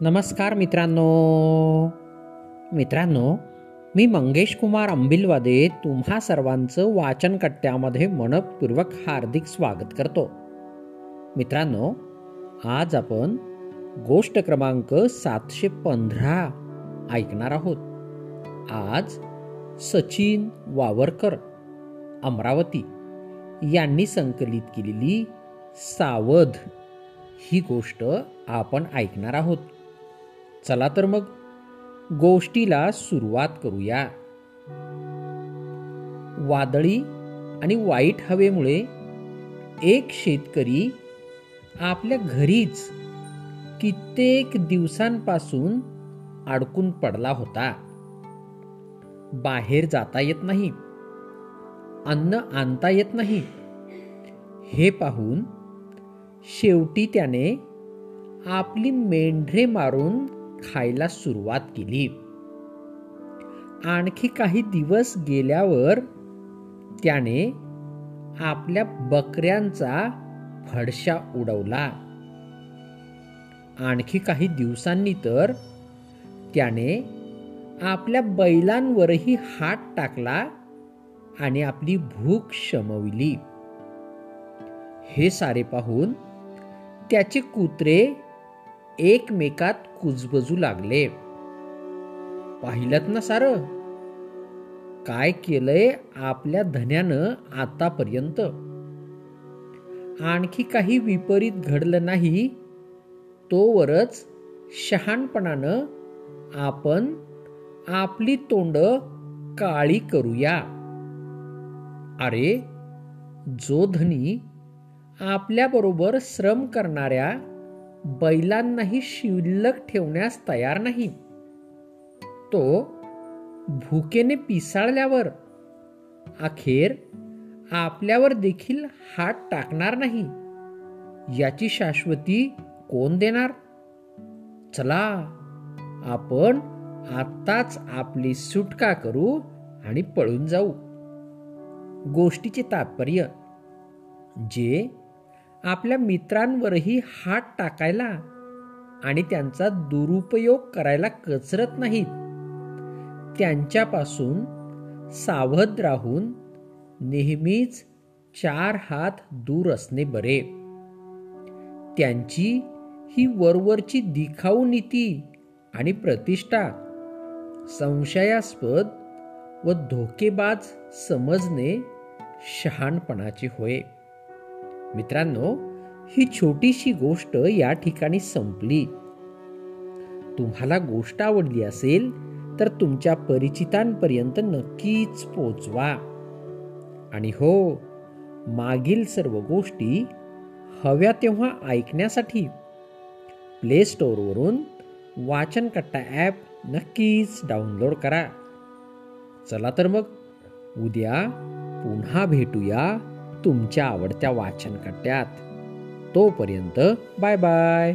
नमस्कार मित्रांनो. मित्रांनो मी मंगेश कुमार अंबिलवादे तुम्हा सर्वांचं वाचनकट्ट्यामध्ये मनपूर्वक हार्दिक स्वागत करतो. मित्रांनो आज आपण गोष्ट क्रमांक सातशे पंधरा ऐकणार आहोत. आज सचिन वावरकर अमरावती यांनी संकलित केलेली सावध ही गोष्ट आपण ऐकणार आहोत. चला तर मग गोष्टीला सुरुवात करूया. वादळी आणि वाईट हवेमुळे एक शेतकरी आपल्या घरीच कित्येक दिवसांपासून अडकून पडला होता. बाहेर जाता येत नाही. अन्न आणता येत नाही. हे पाहून शेवटी त्याने आपली मेंढरे मारून खायला सुरुवात केली. आणखी काही दिवस गेल्यावर त्याने आपल्या बकऱ्यांचा फडशा उडवला. आणखी काही दिवसांनी तर त्याने आपल्या बैलांवरही हात टाकला आणि आपली भूक शमविली. हे सारे पाहून त्याचे कुत्रे एकमेकात कुजबजू लागले. पाहिलं ना सार? काय केलंय आपल्या धन्यानं आतापर्यंत? आणखी काही विपरीत घडलं नाही तोवरच शहाणपणानं आपण आपली तोंड काळी करूया. अरे जो धनी आपल्याबरोबर श्रम करणाऱ्या बैलांनाही शिल्लक ठेवण्यास तयार नाही. तो भुकेने पिसाळल्यावर अखेर आपल्यावर देखील हात टाकणार नाही. याची शाश्वती कोण देणार? चला आपण आत्ताच आपली सुटका करू आणि पळून जाऊ. गोष्टीचे तात्पर्य जे आपल्या मित्रांवरही हात टाकायला आणि त्यांचा दुरुपयोग करायला कचरत नाहीत. त्यांच्यापासून सावध राहून नेहमीच चार हात दूर असणे बरे. त्यांची ही वरवरची दिखाऊ नीती आणि प्रतिष्ठा संशयास्पद व धोकेबाज समजणे शहाणपणाचे होय. मित्रांनो ही छोटीशी गोष्ट या ठिकाणी संपली. तुम्हाला गोष्ट आवडली असेल तर तुमच्या परिचितांपर्यंत नक्कीच पोचवा. आणि हो मागील सर्व गोष्टी हव्या तेव्हा ऐकण्यासाठी प्ले स्टोअरवरून वाचनकट्टा ॲप नक्कीच डाउनलोड करा. चला तर मग उद्या पुन्हा भेटूया. तुमच्या आवडत्या वाचनकट्ट्यात. तोपर्यंत बाय बाय.